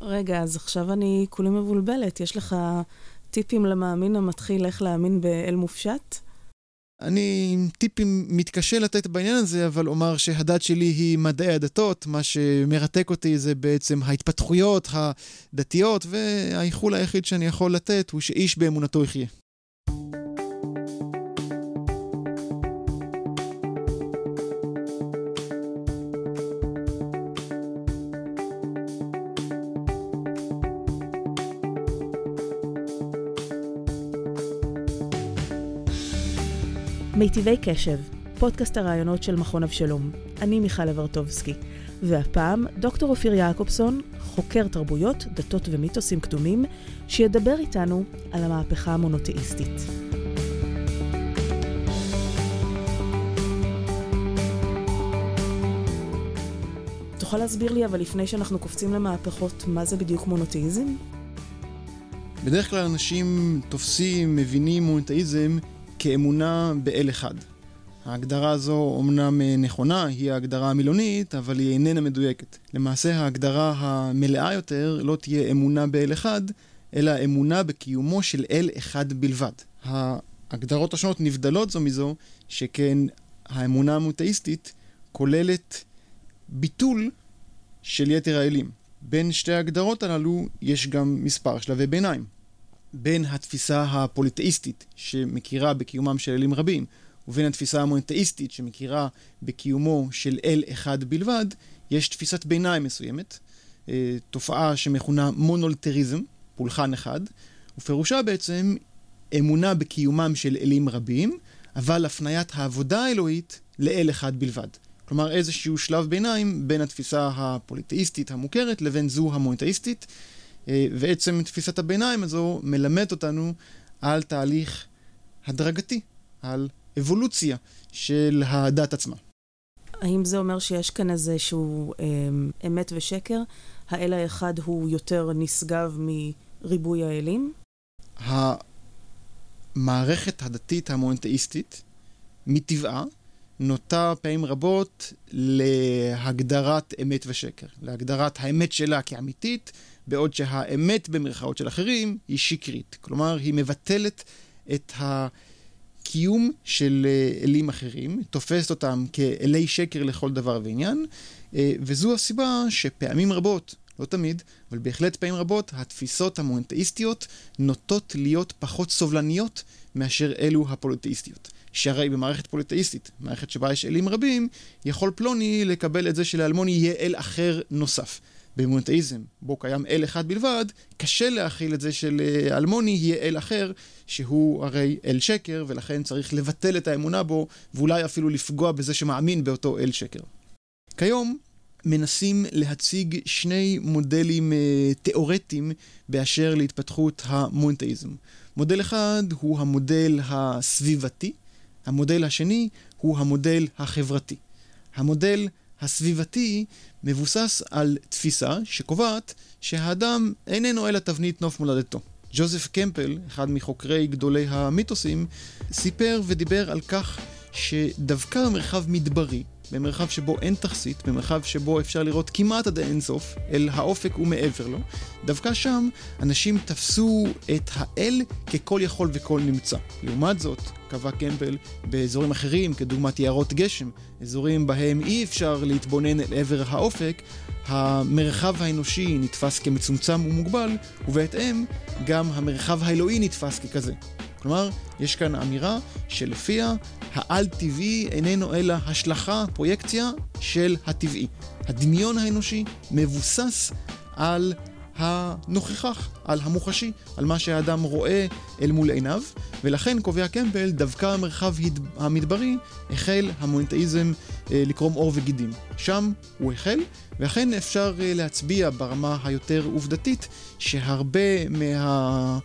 רגע, אז עכשיו אני כולי מבולבלת. יש לך טיפים למאמין המתחיל איך להאמין באל מופשט? אני עם טיפים מתקשה לתת בעניין הזה, אבל אומר שהדת שלי היא מדעי הדתות, מה שמרתק אותי זה בעצם ההתפתחויות הדתיות, והאיחול היחיד שאני יכול לתת הוא שאיש באמונתו יחיה. מיטיבי קשב, פודקאסט הרעיונות של מכון אבשלום. אני מיכל אברטובסקי, והפעם דוקטור אופיר יעקובסון, חוקר תרבויות, דתות ומיתוסים קדומים, שידבר איתנו על המהפכה המונותאיסטית. תוכל להסביר לי, אבל לפני שאנחנו קופצים למהפכות, מה זה בדיוק מונותאיזם? בדרך כלל אנשים תופסים, מבינים מונותאיזם כאמונה באל אחד. ההגדרה הזו אומנם אה, נכונה, היא ההגדרה המילונית, אבל היא איננה מדויקת. למעשה ההגדרה המלאה יותר לא תהיה אמונה באל אחד, אלא אמונה בקיומו של אל אחד בלבד. ההגדרות השונות נבדלות זו מזו, שכן האמונה המוטאיסטית כוללת ביטול של יתר האלים. בין שתי ההגדרות הללו יש גם מספר שלבי ביניים. בין התפיסה הפוליטאיסטית, שמכירה בקיומם של אלים רבים, ובין התפיסה המונותאיסטית, שמכירה בקיומו של אל אחד בלבד, יש תפיסת ביניים מסוימת, אה, תופעה שמכונה מונולטריזם, פולחן אחד, ופירושה בעצם אמונה בקיומם של אלים רבים, אבל הפניית העבודה האלוהית לאל אחד בלבד. כלומר איזשהו שלב ביניים בין התפיסה הפוליטאיסטית המוכרת לבין זו המונותאיסטית. אה, ועצם תפיסת הביניים הזו מלמד אותנו על תהליך הדרגתי, על אבולוציה של הדת עצמה. האם זה אומר שיש כאן איזשהו אה, אמת ושקר? האל האחד הוא יותר נשגב מריבוי האלים? המערכת הדתית המונותאיסטית, מטבעה, נוטה פעמים רבות להגדרת אמת ושקר, להגדרת האמת שלה כאמיתית, בעוד שהאמת במרכאות של אחרים היא שקרית. כלומר, היא מבטלת את הקיום של אה, אלים אחרים, תופסת אותם כאלי שקר לכל דבר ועניין, אה, וזו הסיבה שפעמים רבות, לא תמיד, אבל בהחלט פעמים רבות, התפיסות המונותאיסטיות נוטות להיות פחות סובלניות מאשר אלו הפוליטאיסטיות. שהרי במערכת פוליטאיסטית, מערכת שבה יש אלים רבים, יכול פלוני לקבל את זה שלאלמוני יהיה אל אחר נוסף. במונותאיזם, בו קיים אל אחד בלבד, קשה להכיל את זה שלאלמוני יהיה אל אחר, שהוא הרי אל שקר, ולכן צריך לבטל את האמונה בו, ואולי אפילו לפגוע בזה שמאמין באותו אל שקר. כיום מנסים להציג שני מודלים uh, תיאורטיים באשר להתפתחות המונותאיזם. מודל אחד הוא המודל הסביבתי, המודל השני הוא המודל החברתי. המודל הסביבתי מבוסס על תפיסה שקובעת שהאדם איננו אלא תבנית נוף מולדתו. ג'וזף קמפל, אחד מחוקרי גדולי המיתוסים, סיפר ודיבר על כך שדווקא במרחב מדברי, במרחב שבו אין תכסית, במרחב שבו אפשר לראות כמעט עד האינסוף, אל האופק ומעבר לו, דווקא שם אנשים תפסו את האל ככל יכול וכל נמצא. לעומת זאת, קבע קמפל באזורים אחרים, כדוגמת יערות גשם, אזורים בהם אי אפשר להתבונן אל עבר האופק, המרחב האנושי נתפס כמצומצם ומוגבל, ובהתאם גם המרחב האלוהי נתפס ככזה. כלומר, יש כאן אמירה שלפיה העל-טבעי איננו אלא השלכה, פרויקציה של הטבעי. הדמיון האנושי מבוסס על הנוכחך, על המוחשי, על מה שהאדם רואה אל מול עיניו, ולכן קובע קמפל, דווקא במרחב המדברי החל המונטאיזם אה, לקרום עור וגידים. שם הוא החל, ואכן אפשר אה, להצביע ברמה היותר עובדתית שהרבה מה...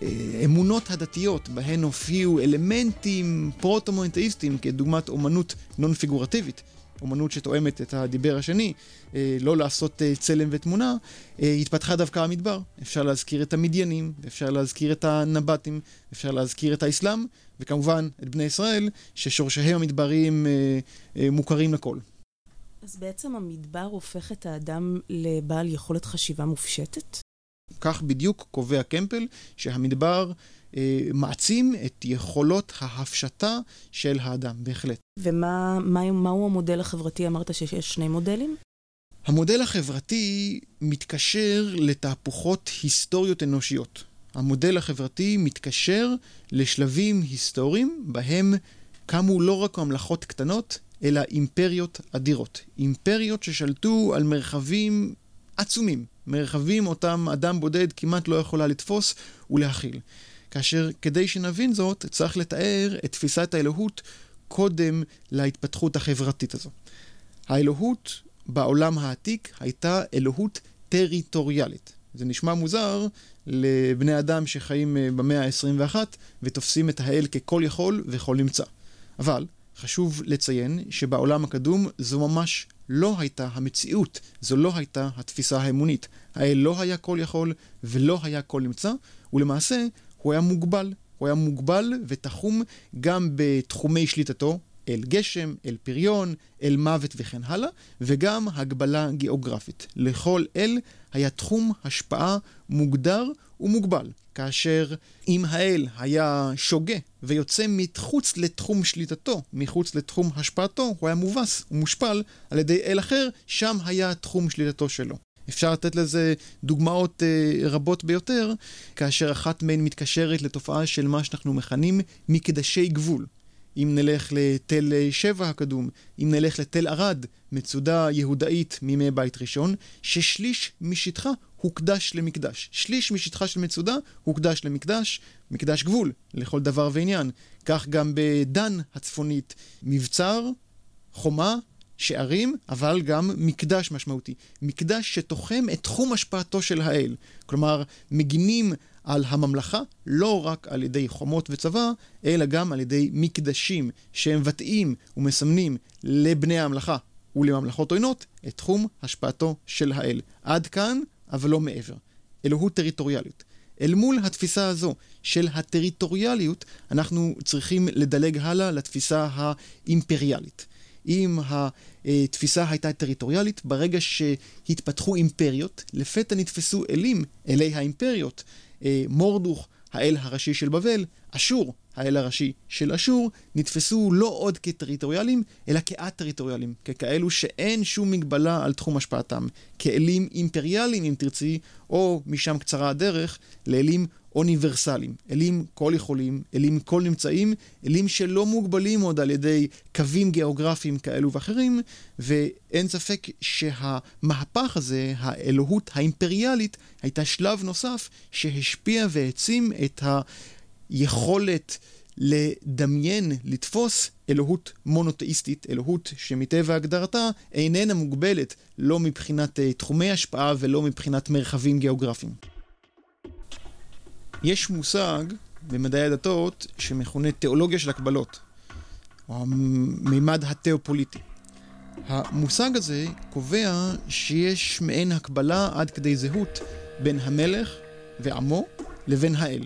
האמונות הדתיות בהן הופיעו אלמנטים פרוטו-מונותאיסטיים כדוגמת אומנות נון פיגורטיבית, אומנות שתואמת את הדיבר השני, אה, לא לעשות אה, צלם ותמונה, אה, התפתחה דווקא המדבר. אפשר להזכיר את המדיינים, אפשר להזכיר את הנבטים, אפשר להזכיר את האסלאם, וכמובן את בני ישראל, ששורשיהם המדבריים מוכרים לכל. אז בעצם המדבר הופך את האדם לבעל יכולת חשיבה מופשטת? כך בדיוק קובע קמפל, שהמדבר אה, מעצים את יכולות ההפשטה של האדם, בהחלט. ומהו מה, המודל החברתי? אמרת שיש שני מודלים? המודל החברתי מתקשר לתהפוכות היסטוריות אנושיות. המודל החברתי מתקשר לשלבים היסטוריים בהם קמו לא רק ממלכות קטנות, אלא אימפריות אדירות. אימפריות ששלטו על מרחבים עצומים, מרחבים אותם אדם בודד כמעט לא יכולה לתפוס ולהכיל. כאשר כדי שנבין זאת, צריך לתאר את תפיסת האלוהות קודם להתפתחות החברתית הזו. האלוהות בעולם העתיק הייתה אלוהות טריטוריאלית. זה נשמע מוזר לבני אדם שחיים אה, במאה ה-21 ותופסים את האל ככל יכול וכל נמצא. אבל חשוב לציין שבעולם הקדום זו ממש לא הייתה המציאות, זו לא הייתה התפיסה האמונית. האל לא היה כל יכול ולא היה כל נמצא, ולמעשה הוא היה מוגבל. הוא היה מוגבל ותחום גם בתחומי שליטתו, אל גשם, אל פריון, אל מוות וכן הלאה, וגם הגבלה גיאוגרפית. לכל אל היה תחום השפעה מוגדר ומוגבל. כאשר אם האל היה שוגה ויוצא מחוץ לתחום שליטתו, מחוץ לתחום השפעתו, הוא היה מובס ומושפל על ידי אל אחר, שם היה תחום שליטתו שלו. אפשר לתת לזה דוגמאות אה, רבות ביותר, כאשר אחת מהן מתקשרת לתופעה של מה שאנחנו מכנים מקדשי גבול. אם נלך לתל שבע הקדום, אם נלך לתל ערד, מצודה יהודאית מימי בית ראשון, ששליש משטחה הוקדש למקדש. שליש משטחה של מצודה הוקדש למקדש, מקדש גבול לכל דבר ועניין. כך גם בדן הצפונית, מבצר, חומה, שערים, אבל גם מקדש משמעותי. מקדש שתוחם את תחום השפעתו של האל. כלומר, מגינים על הממלכה לא רק על ידי חומות וצבא, אלא גם על ידי מקדשים שמבטאים ומסמנים לבני הממלכה ולממלכות עוינות את תחום השפעתו של האל. עד כאן, אבל לא מעבר. אלוהות טריטוריאליות. אל מול התפיסה הזו של הטריטוריאליות, אנחנו צריכים לדלג הלאה לתפיסה האימפריאלית. אם התפיסה הייתה טריטוריאלית, ברגע שהתפתחו אימפריות, לפתע נתפסו אלים, אלי האימפריות, מורדוך, האל הראשי של בבל, אשור, האל הראשי של אשור, נתפסו לא עוד כטריטוריאליים, אלא כאט-טריטוריאליים, ככאלו שאין שום מגבלה על תחום השפעתם, כאלים אימפריאליים אם תרצי, או משם קצרה הדרך, לאלים אוניברסליים, אלים כל יכולים, אלים כל נמצאים, אלים שלא מוגבלים עוד על ידי קווים גיאוגרפיים כאלו ואחרים, ואין ספק שהמהפך הזה, האלוהות האימפריאלית, הייתה שלב נוסף שהשפיע והעצים את היכולת לדמיין, לתפוס אלוהות מונותאיסטית, אלוהות שמטבע הגדרתה איננה מוגבלת לא מבחינת אה, תחומי השפעה ולא מבחינת מרחבים גיאוגרפיים. יש מושג במדעי הדתות שמכונה תיאולוגיה של הקבלות, או המימד התיאופוליטי. המושג הזה קובע שיש מעין הקבלה עד כדי זהות בין המלך ועמו לבין האל.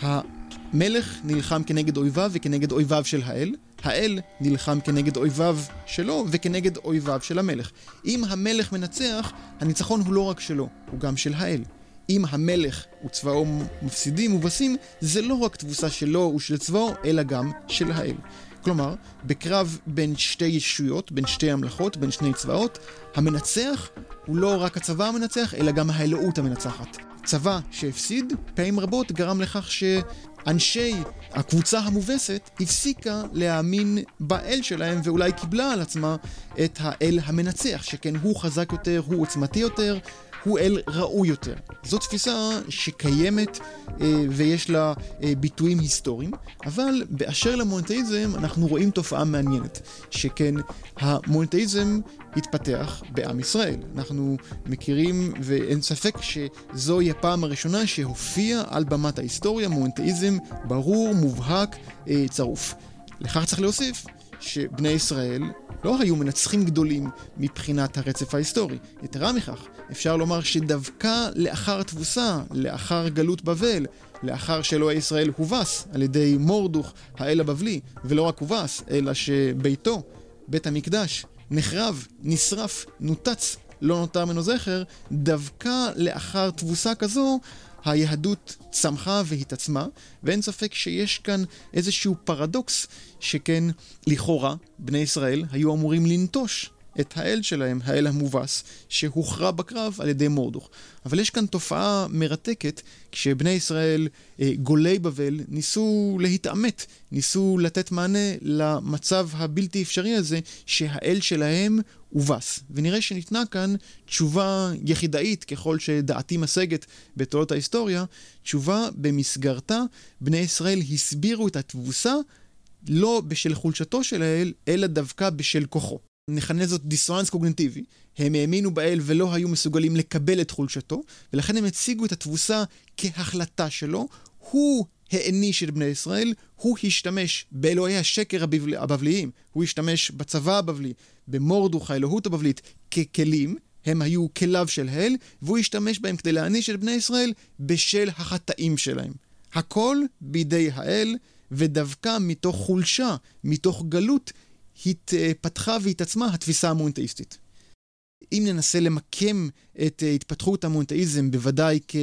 המלך נלחם כנגד אויביו וכנגד אויביו של האל, האל נלחם כנגד אויביו שלו וכנגד אויביו של המלך. אם המלך מנצח, הניצחון הוא לא רק שלו, הוא גם של האל. אם המלך וצבאו מפסידים מובסים, זה לא רק תבוסה שלו ושל צבאו, אלא גם של האל. כלומר, בקרב בין שתי ישויות, בין שתי המלכות, בין שני צבאות, המנצח הוא לא רק הצבא המנצח, אלא גם האלוהות המנצחת. צבא שהפסיד, פעמים רבות גרם לכך שאנשי הקבוצה המובסת הפסיקה להאמין באל שלהם ואולי קיבלה על עצמה את האל המנצח, שכן הוא חזק יותר, הוא עוצמתי יותר, הוא אל ראוי יותר. זו תפיסה שקיימת אה, ויש לה אה, ביטויים היסטוריים, אבל באשר למונותאיזם אנחנו רואים תופעה מעניינת, שכן המונותאיזם התפתח בעם ישראל. אנחנו מכירים ואין ספק שזוהי הפעם הראשונה שהופיע על במת ההיסטוריה מונותאיזם ברור, מובהק, אה, צרוף. לכך צריך להוסיף שבני ישראל לא היו מנצחים גדולים מבחינת הרצף ההיסטורי. יתרה מכך, אפשר לומר שדווקא לאחר תבוסה, לאחר גלות בבל, לאחר שאלוהי ישראל הובס על ידי מורדוך האל הבבלי, ולא רק הובס, אלא שביתו, בית המקדש, נחרב, נשרף, נותץ, לא נותר ממנו זכר, דווקא לאחר תבוסה כזו, היהדות צמחה והתעצמה, ואין ספק שיש כאן איזשהו פרדוקס, שכן לכאורה בני ישראל היו אמורים לנטוש את האל שלהם, האל המובס, שהוכרע בקרב על ידי מורדוך. אבל יש כאן תופעה מרתקת, כשבני ישראל, אה, גולי בבל, ניסו להתעמת, ניסו לתת מענה למצב הבלתי אפשרי הזה, שהאל שלהם הובס. ונראה שניתנה כאן תשובה יחידאית, ככל שדעתי משגת בתולדות ההיסטוריה, תשובה במסגרתה בני ישראל הסבירו את התבוסה לא בשל חולשתו של האל, אלא דווקא בשל כוחו. נכנה זאת דיסוננס קוגנטיבי. הם האמינו באל ולא היו מסוגלים לקבל את חולשתו, ולכן הם הציגו את התבוסה כהחלטה שלו. הוא העניש את בני ישראל, הוא השתמש באלוהי השקר הבבליים, הוא השתמש בצבא הבבלי, במורדוך האלוהות הבבלית, ככלים, הם היו כליו של האל, והוא השתמש בהם כדי להעניש את בני ישראל בשל החטאים שלהם. הכל בידי האל, ודווקא מתוך חולשה, מתוך גלות, התפתחה והתעצמה התפיסה המונותאיסטית. אם ננסה למקם את אה, התפתחות המונותאיזם בוודאי כ,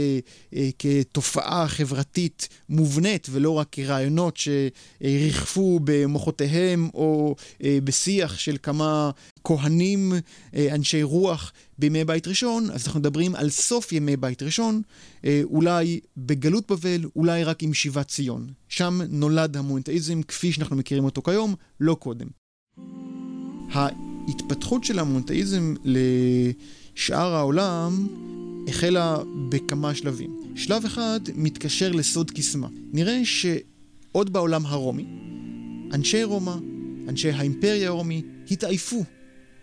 אה, כתופעה חברתית מובנית ולא רק כרעיונות שריחפו במוחותיהם או אה, בשיח של כמה כהנים, אנשי רוח בימי בית ראשון, אז אנחנו מדברים על סוף ימי בית ראשון, אולי בגלות בבל, אולי רק עם שיבת ציון. שם נולד המונותאיזם כפי שאנחנו מכירים אותו כיום, לא קודם. ההתפתחות של המונותאיזם לשאר העולם החלה בכמה שלבים. שלב אחד מתקשר לסוד קסמה. נראה שעוד בעולם הרומי, אנשי רומא, אנשי האימפריה הרומי, התעייפו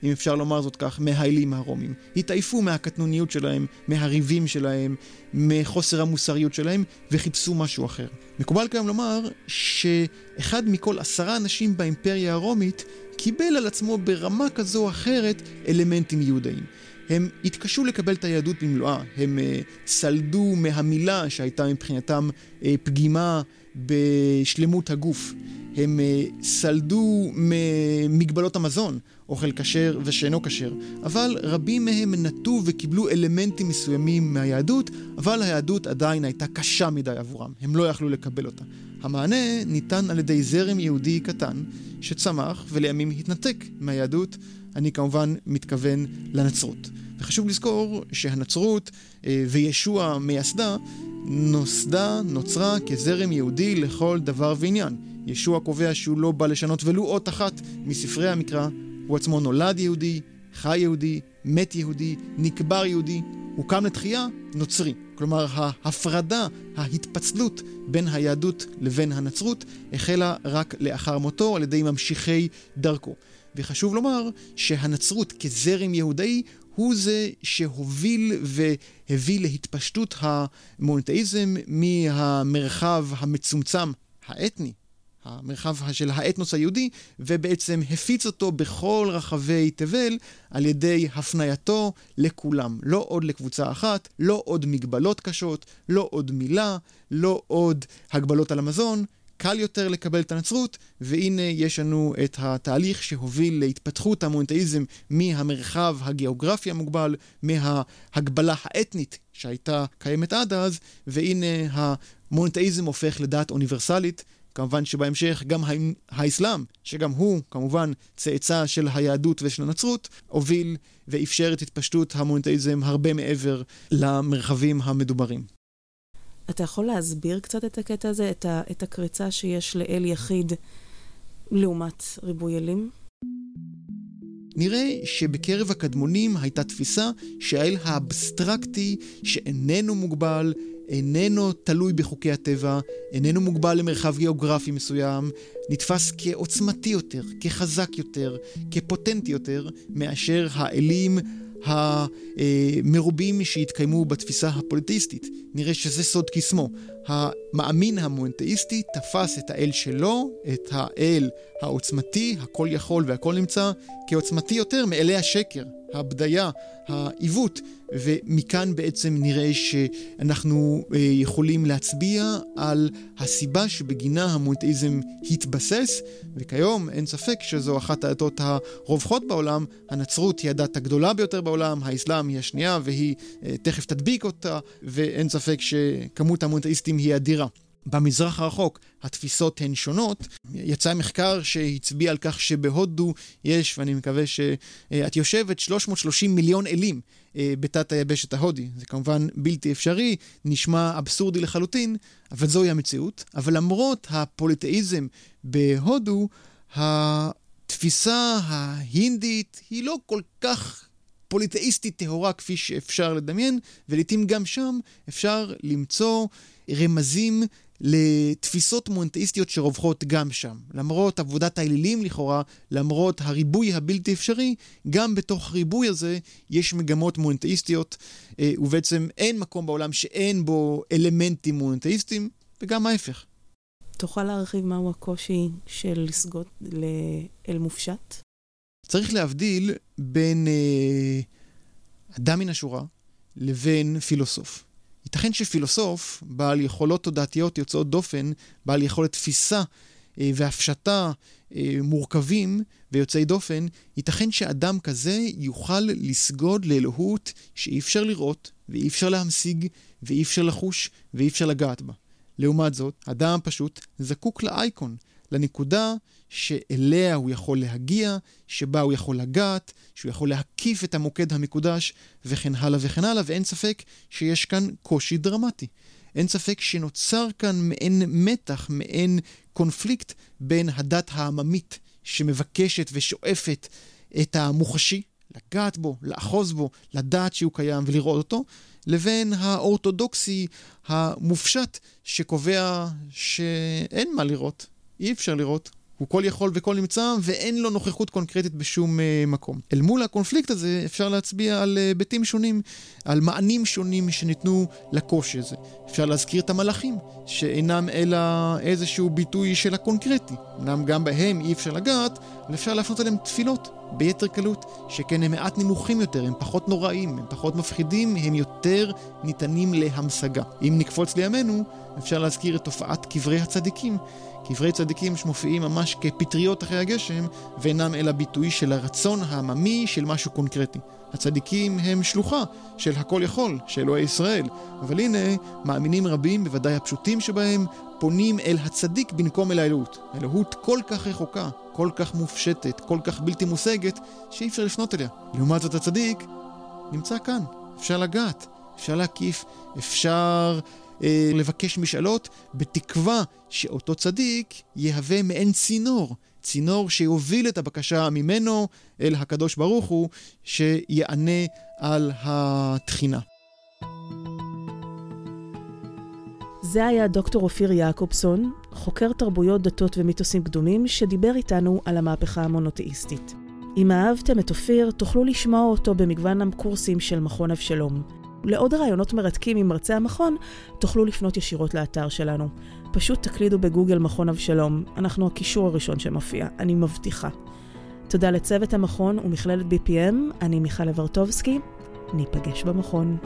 אם אפשר לומר זאת כך, מהאלים הרומים. התעייפו מהקטנוניות שלהם, מהריבים שלהם, מחוסר המוסריות שלהם, וחיפשו משהו אחר. מקובל כיום לומר שאחד מכל עשרה אנשים באימפריה הרומית קיבל על עצמו ברמה כזו או אחרת אלמנטים יהודאים. הם התקשו לקבל את היהדות במלואה, הם uh, סלדו מהמילה שהייתה מבחינתם uh, פגימה בשלמות הגוף. הם uh, סלדו ממגבלות המזון, אוכל כשר ושאינו כשר, אבל רבים מהם נטו וקיבלו אלמנטים מסוימים מהיהדות, אבל היהדות עדיין הייתה קשה מדי עבורם, הם לא יכלו לקבל אותה. המענה ניתן על ידי זרם יהודי קטן, שצמח ולימים התנתק מהיהדות, אני כמובן מתכוון לנצרות. וחשוב לזכור שהנצרות אה, וישוע מייסדה נוסדה, נוצרה כזרם יהודי לכל דבר ועניין. ישוע קובע שהוא לא בא לשנות ולו אות אחת מספרי המקרא, הוא עצמו נולד יהודי, חי יהודי, מת יהודי, נקבר יהודי, הוקם לתחייה נוצרי. כלומר, ההפרדה, ההתפצלות בין היהדות לבין הנצרות החלה רק לאחר מותו על ידי ממשיכי דרכו. וחשוב לומר שהנצרות כזרם יהודאי הוא זה שהוביל והביא להתפשטות המונותאיזם מהמרחב המצומצם האתני המרחב של האתנוס היהודי, ובעצם הפיץ אותו בכל רחבי תבל על ידי הפנייתו לכולם. לא עוד לקבוצה אחת, לא עוד מגבלות קשות, לא עוד מילה, לא עוד הגבלות על המזון. קל יותר לקבל את הנצרות, והנה יש לנו את התהליך שהוביל להתפתחות המונותאיזם מהמרחב הגיאוגרפי המוגבל, מההגבלה האתנית שהייתה קיימת עד אז, והנה המונותאיזם הופך לדת אוניברסלית. כמובן שבהמשך גם האסלאם, שגם הוא כמובן צאצא של היהדות ושל הנצרות, הוביל ואפשר את התפשטות המונותאיזם הרבה מעבר למרחבים המדוברים. אתה יכול להסביר קצת את הקטע הזה, את, ה, את הקריצה שיש לאל יחיד לעומת ריבוי אלים? נראה שבקרב הקדמונים הייתה תפיסה שהאל האבסטרקטי, שאיננו מוגבל, איננו תלוי בחוקי הטבע, איננו מוגבל למרחב גיאוגרפי מסוים, נתפס כעוצמתי יותר, כחזק יותר, כפוטנטי יותר, מאשר האלים המרובים שהתקיימו בתפיסה הפוליטיסטית. נראה שזה סוד קסמו. המאמין המונותאיסטי תפס את האל שלו, את האל העוצמתי, הכל יכול והכל נמצא, כעוצמתי יותר מאלי השקר, הבדיה, העיוות, ומכאן בעצם נראה שאנחנו אה, יכולים להצביע על הסיבה שבגינה המונותאיזם התבסס, וכיום אין ספק שזו אחת הדתות הרווחות בעולם. הנצרות היא הדת הגדולה ביותר בעולם, האסלאם היא השנייה והיא אה, תכף תדביק אותה, ואין ספק שכמות המונותאיסטים היא אדירה. במזרח הרחוק התפיסות הן שונות. יצא מחקר שהצביע על כך שבהודו יש, ואני מקווה שאת יושבת, 330 מיליון אלים אה, בתת היבשת ההודי. זה כמובן בלתי אפשרי, נשמע אבסורדי לחלוטין, אבל זוהי המציאות. אבל למרות הפוליטאיזם בהודו, התפיסה ההינדית היא לא כל כך פוליטאיסטית טהורה כפי שאפשר לדמיין, ולעיתים גם שם אפשר למצוא רמזים לתפיסות מונותאיסטיות שרווחות גם שם. למרות עבודת האלילים לכאורה, למרות הריבוי הבלתי אפשרי, גם בתוך הריבוי הזה יש מגמות מונותאיסטיות, אה, ובעצם אין מקום בעולם שאין בו אלמנטים מונותאיסטיים, וגם ההפך. תוכל להרחיב מהו הקושי של לסגוד לאל מופשט? צריך להבדיל בין אה, אדם מן השורה לבין פילוסוף. ייתכן שפילוסוף, בעל יכולות תודעתיות יוצאות דופן, בעל יכולת תפיסה אה, והפשטה אה, מורכבים ויוצאי דופן, ייתכן שאדם כזה יוכל לסגוד לאלוהות שאי אפשר לראות, ואי אפשר להמשיג, ואי אפשר לחוש, ואי אפשר לגעת בה. לעומת זאת, אדם פשוט זקוק לאייקון, לנקודה שאליה הוא יכול להגיע, שבה הוא יכול לגעת, שהוא יכול להקיף את המוקד המקודש, וכן הלאה וכן הלאה, ואין ספק שיש כאן קושי דרמטי. אין ספק שנוצר כאן מעין מתח, מעין קונפליקט בין הדת העממית שמבקשת ושואפת את המוחשי, לגעת בו, לאחוז בו, לדעת שהוא קיים ולראות אותו, לבין האורתודוקסי המופשט שקובע שאין מה לראות, אי אפשר לראות. הוא כל יכול וכל נמצא, ואין לו נוכחות קונקרטית בשום uh, מקום. אל מול הקונפליקט הזה אפשר להצביע על היבטים uh, שונים, על מענים שונים שניתנו לקושי הזה. אפשר להזכיר את המלאכים, שאינם אלא איזשהו ביטוי של הקונקרטי. אמנם גם בהם אי אפשר לגעת, אבל אפשר להפנות אליהם תפילות. ביתר קלות, שכן הם מעט נמוכים יותר, הם פחות נוראים, הם פחות מפחידים, הם יותר ניתנים להמשגה. אם נקפוץ לימינו, אפשר להזכיר את תופעת קברי הצדיקים. קברי צדיקים שמופיעים ממש כפטריות אחרי הגשם, ואינם אלא ביטוי של הרצון העממי של משהו קונקרטי. הצדיקים הם שלוחה של הכל יכול, של אלוהי ישראל. אבל הנה, מאמינים רבים, בוודאי הפשוטים שבהם, פונים אל הצדיק במקום אל האלוהות. האלוהות כל כך רחוקה, כל כך מופשטת, כל כך בלתי מושגת, שאי אפשר לפנות אליה. לעומת זאת הצדיק נמצא כאן, אפשר לגעת, אפשר להקיף, אפשר אה, לבקש משאלות, בתקווה שאותו צדיק יהווה מעין צינור, צינור שיוביל את הבקשה ממנו אל הקדוש ברוך הוא, שיענה על התחינה. זה היה דוקטור אופיר יעקובסון, חוקר תרבויות, דתות ומיתוסים קדומים, שדיבר איתנו על המהפכה המונותאיסטית. אם אהבתם את אופיר, תוכלו לשמוע אותו במגוון הקורסים של מכון אבשלום. לעוד רעיונות מרתקים עם מרצי המכון, תוכלו לפנות ישירות לאתר שלנו. פשוט תקלידו בגוגל מכון אבשלום, אנחנו הקישור הראשון שמופיע, אני מבטיחה. תודה לצוות המכון ומכללת BPM, אני מיכל אברטובסקי, ניפגש במכון.